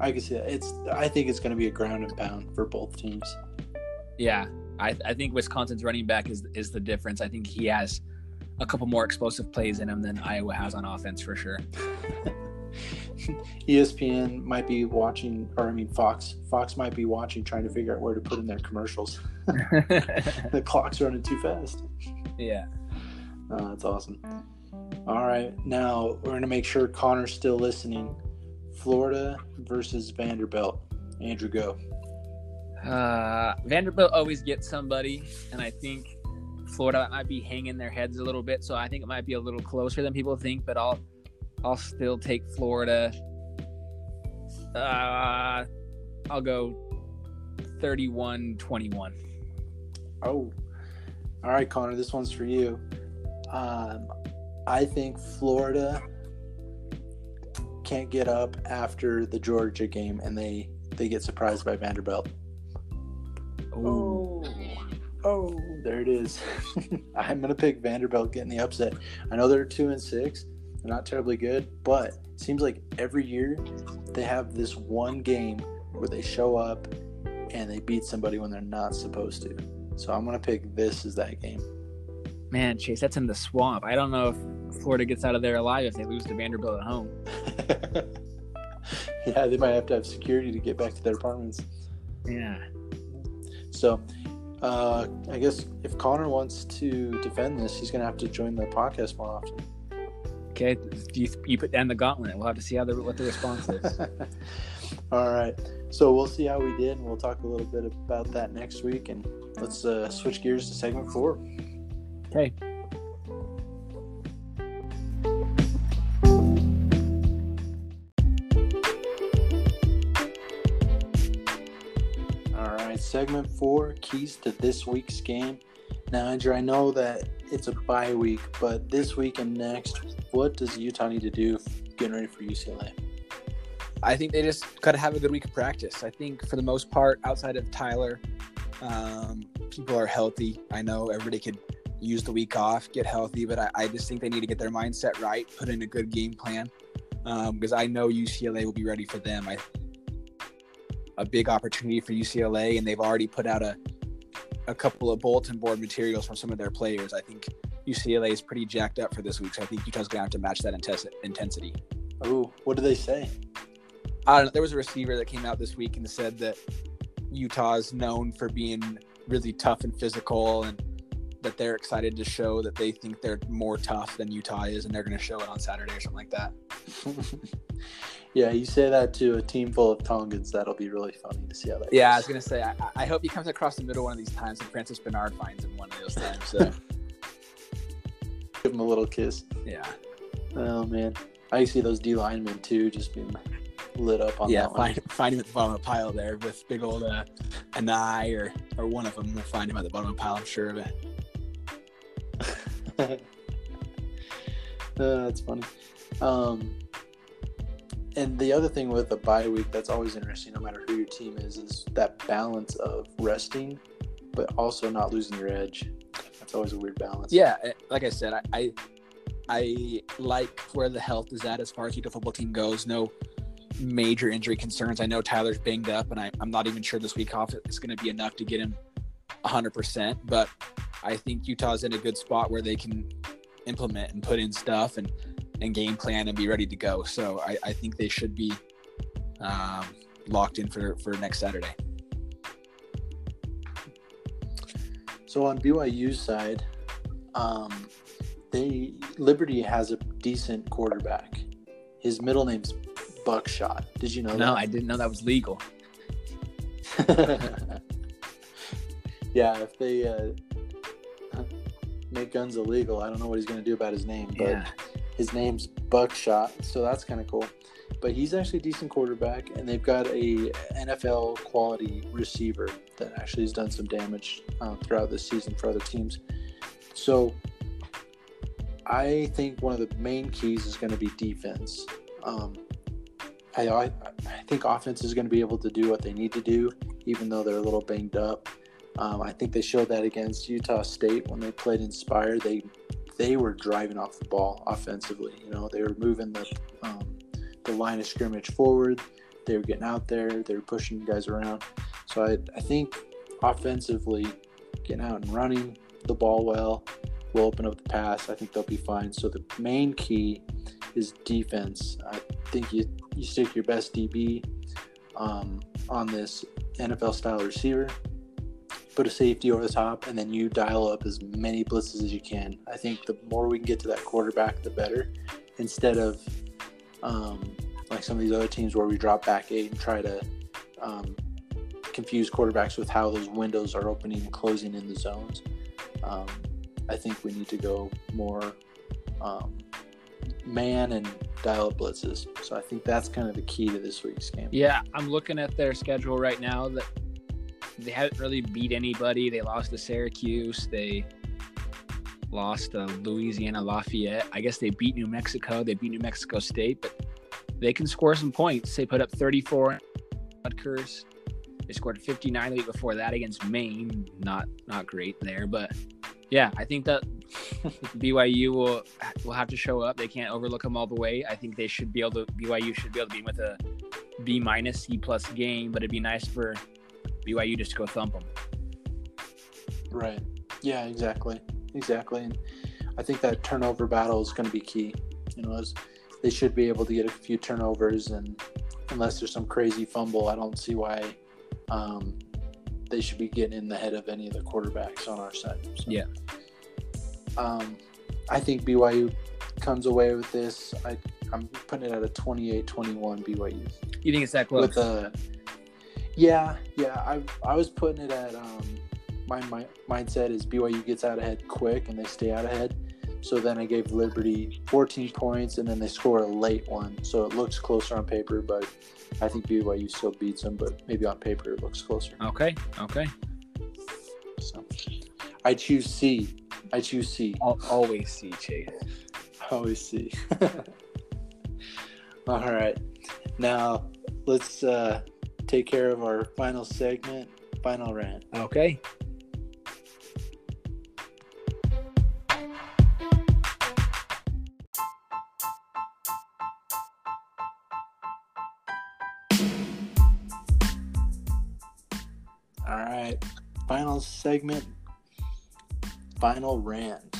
I can see that. It's. I think it's going to be a ground and pound for both teams. Yeah, I, I think Wisconsin's running back is is the difference. I think he has a couple more explosive plays in him than Iowa has on offense for sure. ESPN might be watching, or I mean Fox. Fox might be watching, trying to figure out where to put in their commercials. the clock's running too fast. yeah. Oh, that's awesome. All right, now we're gonna make sure Connor's still listening. Florida versus Vanderbilt. Andrew, go. Uh, Vanderbilt always gets somebody, and I think Florida might be hanging their heads a little bit. So I think it might be a little closer than people think. But I'll I'll still take Florida. Uh, I'll go 31-21. Oh, all right, Connor. This one's for you. Um, I think Florida can't get up after the Georgia game, and they they get surprised by Vanderbilt. Oh, oh, there it is. I'm gonna pick Vanderbilt getting the upset. I know they're two and six. Not terribly good, but it seems like every year they have this one game where they show up and they beat somebody when they're not supposed to. So I'm gonna pick this as that game. Man, Chase, that's in the swamp. I don't know if Florida gets out of there alive if they lose to Vanderbilt at home. yeah, they might have to have security to get back to their apartments. Yeah. So, uh, I guess if Connor wants to defend this, he's going to have to join the podcast more often. Okay, you, you put down the gauntlet. We'll have to see how the, what the response is. All right. So we'll see how we did, and we'll talk a little bit about that next week. And let's uh, switch gears to segment four. Okay. All right, segment four keys to this week's game. Now, Andrew, I know that it's a bye week, but this week and next, what does Utah need to do getting ready for UCLA? I think they just got to have a good week of practice. I think for the most part, outside of Tyler, um, people are healthy. I know everybody could use the week off, get healthy, but I, I just think they need to get their mindset right, put in a good game plan, because I know UCLA will be ready for them. I a big opportunity for UCLA, and they've already put out a a couple of bulletin board materials from some of their players. I think UCLA is pretty jacked up for this week, so I think Utah's gonna have to match that intensity. Oh, what do they say? I don't know. There was a receiver that came out this week and said that Utah is known for being really tough and physical, and that they're excited to show that they think they're more tough than Utah is, and they're going to show it on Saturday or something like that. yeah, you say that to a team full of Tongans, that'll be really funny to see how that. Yeah, goes. I was going to say, I, I, hope he comes across the middle one of these times, and Francis Bernard finds him one of those times. So. Give him a little kiss. Yeah. Oh man, I see those D linemen too, just being lit up on yeah, that find, find him at the bottom of the pile there with big old uh, eye, or or one of them will find him at the bottom of the pile. I'm sure of it. uh, that's funny. Um, and the other thing with a bye week that's always interesting, no matter who your team is, is that balance of resting, but also not losing your edge. That's always a weird balance. Yeah, eh, like I said, I, I, I like where the health is at as far as Utah football team goes. No major injury concerns. I know Tyler's banged up, and I, I'm not even sure this week off is going to be enough to get him 100%. But I think Utah's in a good spot where they can implement and put in stuff and, and game plan and be ready to go. So I, I think they should be um, locked in for, for next Saturday. So on BYU's side, um, they Liberty has a decent quarterback. His middle name's Buckshot. Did you know no, that? No, I didn't know that was legal. yeah, if they uh, make guns illegal, I don't know what he's going to do about his name, but yeah. His name's Buckshot, so that's kind of cool. But he's actually a decent quarterback, and they've got a NFL quality receiver that actually has done some damage uh, throughout this season for other teams. So I think one of the main keys is going to be defense. Um, I, I, I think offense is going to be able to do what they need to do, even though they're a little banged up. Um, I think they showed that against Utah State when they played Inspire. They they were driving off the ball offensively. You know, they were moving the um, the line of scrimmage forward. They were getting out there. They were pushing guys around. So I, I think offensively, getting out and running the ball well will open up the pass. I think they'll be fine. So the main key is defense. I think you you stick your best DB um, on this NFL style receiver, put a safety over the top, and then you dial up as many blitzes as you can. I think the more we can get to that quarterback, the better. Instead of um, like some of these other teams where we drop back eight and try to um, confuse quarterbacks with how those windows are opening and closing in the zones. Um, I think we need to go more um, man and dial up blitzes. So I think that's kind of the key to this week's game. Yeah, I'm looking at their schedule right now that they haven't really beat anybody. They lost to Syracuse. They lost to Louisiana Lafayette. I guess they beat New Mexico. They beat New Mexico State, but they can score some points. They put up 34 Rutgers. They scored 59 the week before that against Maine. Not not great there, but yeah, I think that BYU will will have to show up. They can't overlook them all the way. I think they should be able to. BYU should be able to be with a B minus C plus game, but it'd be nice for BYU just go thump them. Right. Yeah. Exactly. Exactly. And I think that turnover battle is going to be key. You know, as they should be able to get a few turnovers, and unless there's some crazy fumble, I don't see why um, they should be getting in the head of any of the quarterbacks on our side. So, yeah. Um, I think BYU comes away with this. I, I'm putting it at a 28-21 BYU. You think it's that close? With a, yeah, yeah. I I was putting it at um, my, my mindset is BYU gets out ahead quick and they stay out ahead. So then I gave Liberty 14 points and then they score a late one. So it looks closer on paper, but I think BYU still beats them, but maybe on paper it looks closer. Okay. Okay. So I choose C. I choose C. I'll always C, Chase. Always C. All right. Now let's uh, take care of our final segment, final rant. Okay. All right, Final segment. Final rant.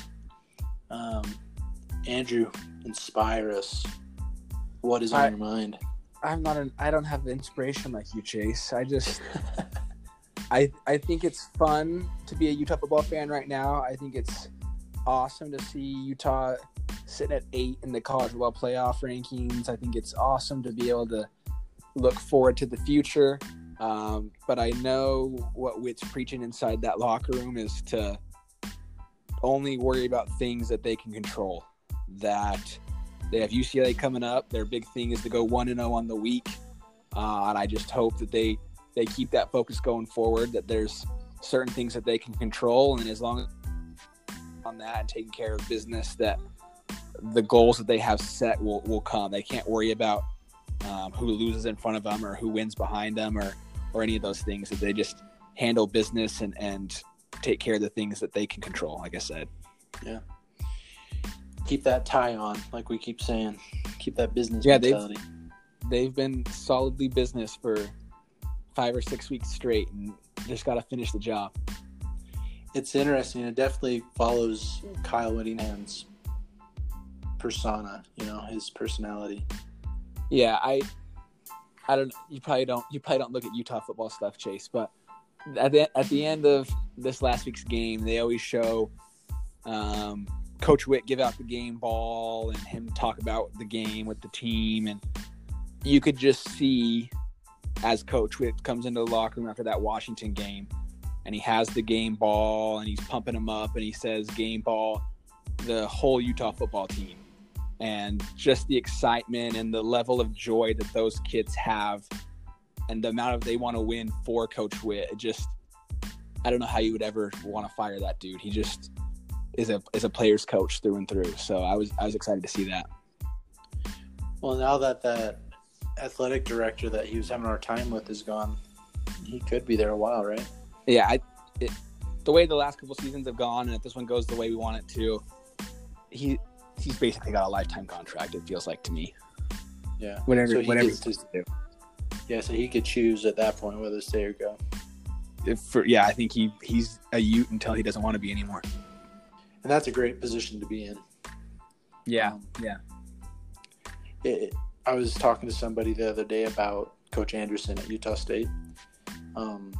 Um, Andrew, inspire us. What is on I- your mind? I'm not an. I don't have the inspiration like you, Chase. I just. I I think it's fun to be a Utah football fan right now. I think it's awesome to see Utah sitting at eight in the college football playoff rankings. I think it's awesome to be able to look forward to the future. Um, but I know what Whit's preaching inside that locker room is to only worry about things that they can control. That they have UCLA coming up. Their big thing is to go one and zero on the week, uh, and I just hope that they they keep that focus going forward. That there's certain things that they can control, and as long as on that and taking care of business, that the goals that they have set will will come. They can't worry about um, who loses in front of them or who wins behind them or or any of those things. That they just handle business and and take care of the things that they can control. Like I said. Keep that tie on, like we keep saying. Keep that business Yeah, they've- they've been solidly business for five or six weeks straight and just got to finish the job. It's interesting. It definitely follows Kyle Whittingham's persona, you know, his personality. Yeah, I, I don't. You probably don't. You probably don't look at Utah football stuff, Chase. But at the at the end of this last week's game, they always show um, Coach Whit give out the game ball and him talk about the game with the team, and you could just see as Coach Whit comes into the locker room after that Washington game, and he has the game ball and he's pumping them up, and he says game ball, the whole Utah football team. And just the excitement and the level of joy that those kids have and the amount of they want to win for coach whit it just i don't know how you would ever want to fire that dude. He just is a is a player's coach through and through so i was i was excited to see that Well, now that that athletic director that he was having our time with is gone, he could be there a while, right? yeah i it, the way the last couple seasons have gone and if this one goes the way we want it to he he's basically got a lifetime contract it feels like to me Yeah. whatever So he whatever gets Yeah, so he could choose at that point whether to stay or go. If for, yeah i think he he's a ute until he doesn't want to be anymore And that's a great position to be in. Yeah, Um, yeah. it, I was talking to somebody the other day about Coach Andersen at Utah State. Um,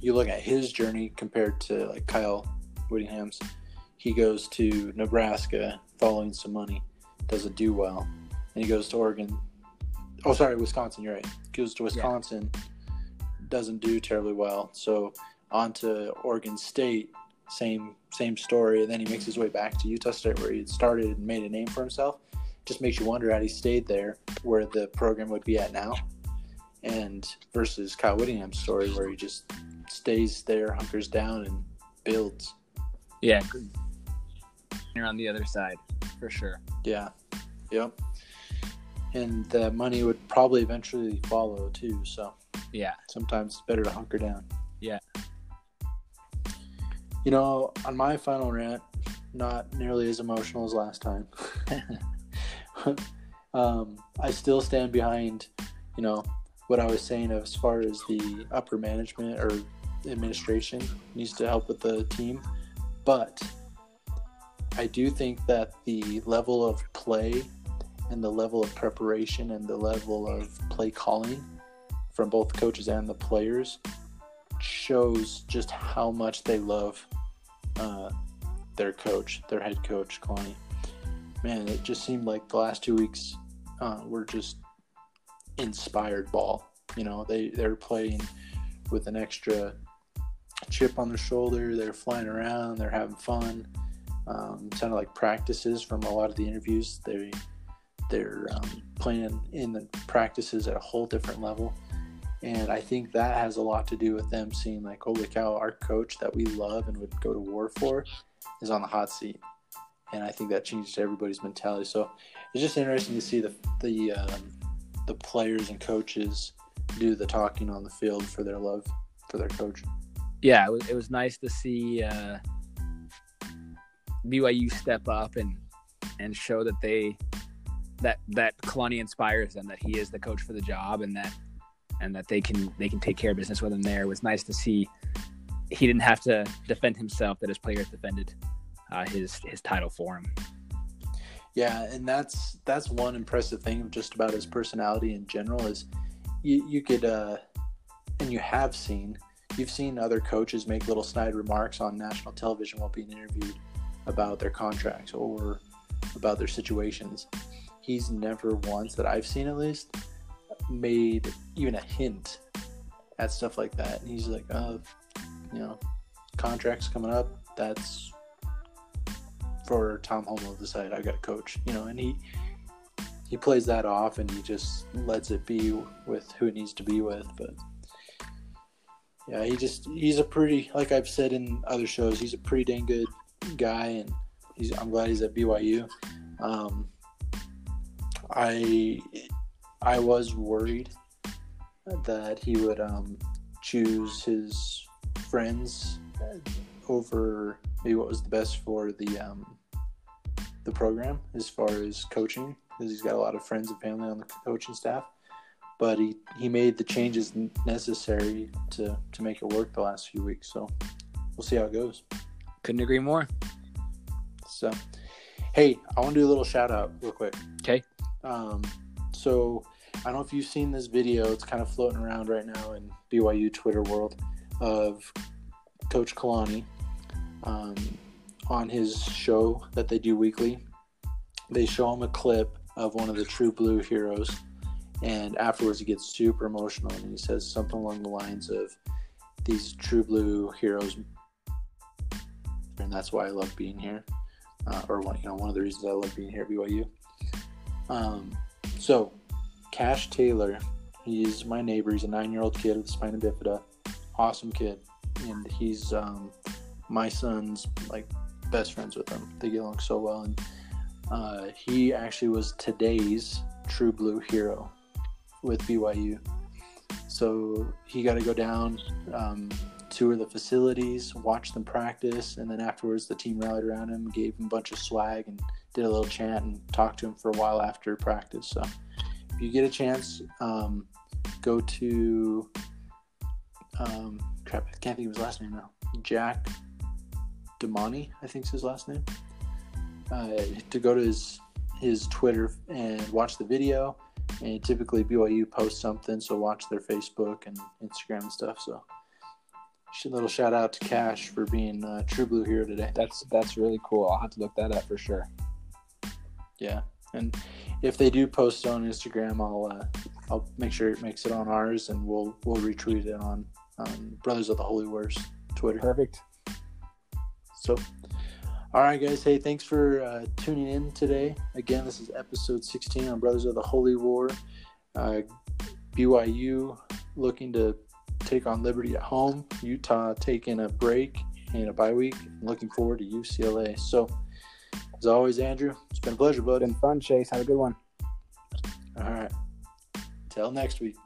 you look at his journey compared to like Kyle Whittingham's. He goes to Nebraska following some money, doesn't do well, and he goes to Oregon. Oh, sorry, Wisconsin. You're right. Goes to Wisconsin, doesn't do terribly well. So on to Oregon State. Same same story, and then he makes his way back to Utah State where he had started and made a name for himself just makes you wonder had he stayed there where the program would be at now and versus Kyle Whittingham's story where he just stays there, hunkers down and builds. Yeah. You're on the other side for sure. Yeah. Yep. And the money would probably eventually follow too, so Yeah. sometimes it's better to hunker down. Yeah. You know, on my final rant, not nearly as emotional as last time. um, I still stand behind, you know, what I was saying as far as the upper management or administration needs to help with the team. But I do think that the level of play and the level of preparation and the level of play calling from both coaches and the players shows just how much they love uh, their coach, their head coach, Kalani. Man, it just seemed like the last two weeks uh, were just inspired ball. You know, they they're playing with an extra chip on their shoulder. They're flying around. They're having fun. Um, sounded like practices from a lot of the interviews. They they're um, playing in the practices at a whole different level. And I think that has a lot to do with them seeing like, holy cow, our coach that we love and would go to war for is on the hot seat. And I think that changed everybody's mentality. So it's just interesting to see the the um, the players and coaches do the talking on the field for their love for their coach. Yeah, it was, it was nice to see uh, BYU step up and and show that they that that Kalani inspires them that he is the coach for the job and that and that they can they can take care of business with him there. It was nice to see he didn't have to defend himself; that his players defended uh, his his title for him. Yeah, and that's that's one impressive thing just about his personality in general is you you could uh, and you have seen you've seen other coaches make little snide remarks on national television while being interviewed about their contracts or about their situations. He's never once that I've seen at least made even a hint at stuff like that. And he's like, oh, you know, contracts coming up. That's for Tom Holmoe to decide. I got a coach, you know, and he he plays that off and he just lets it be with who it needs to be with. But yeah, he just he's a pretty like I've said in other shows, he's a pretty dang good guy, and he's I'm glad he's at BYU. Um, I I was worried that he would um, choose his friends over maybe what was the best for the um, the program as far as coaching because he's got a lot of friends and family on the coaching staff. But he, he made the changes necessary to, to make it work the last few weeks. So we'll see how it goes. Couldn't agree more. So, hey, I want to do a little shout out real quick. Okay. Um, so I don't know if you've seen this video. It's kind of floating around right now in BYU Twitter world of Coach Kalani um, on his show that they do weekly. They show him a clip of one of the True Blue heroes, and afterwards he gets super emotional and he says something along the lines of, "These True Blue heroes, and that's why I love being here." uh, or one, you know, one of the reasons I love being here at BYU. Um, so, Cash Taylor, he's my neighbor. He's a nine-year-old kid with spina bifida, awesome kid, and he's um, my son's like best friends with him. They get along so well, and uh, he actually was today's True Blue hero with BYU. So he got to go down. Um, tour the facilities, watch them practice, and then afterwards the team rallied around him, gave him a bunch of swag, and did a little chant and talked to him for a while after practice. So if you get a chance, um, go to um, crap, I can't think of his last name now. Jack Damani, I think is his last name. Uh, to go to his his Twitter and watch the video. And typically BYU posts something, so watch their Facebook and Instagram and stuff. So a little shout out to Cash for being uh, True Blue here today. That's that's really cool. I'll have to look that up for sure. Yeah, and if they do post on Instagram, I'll uh, I'll make sure it makes it on ours, and we'll we'll retweet it on um, Brothers of the Holy Wars Twitter. Perfect. So, all right, guys. Hey, thanks for uh, tuning in today. Again, this is episode 16 on Brothers of the Holy War. Uh, BYU looking to take on Liberty at home. Utah taking a break and a bye week. Looking forward to UCLA. So, as always, Andrew, it's been a pleasure, bud. Been fun, Chase. Have a good one. All right. Till next week.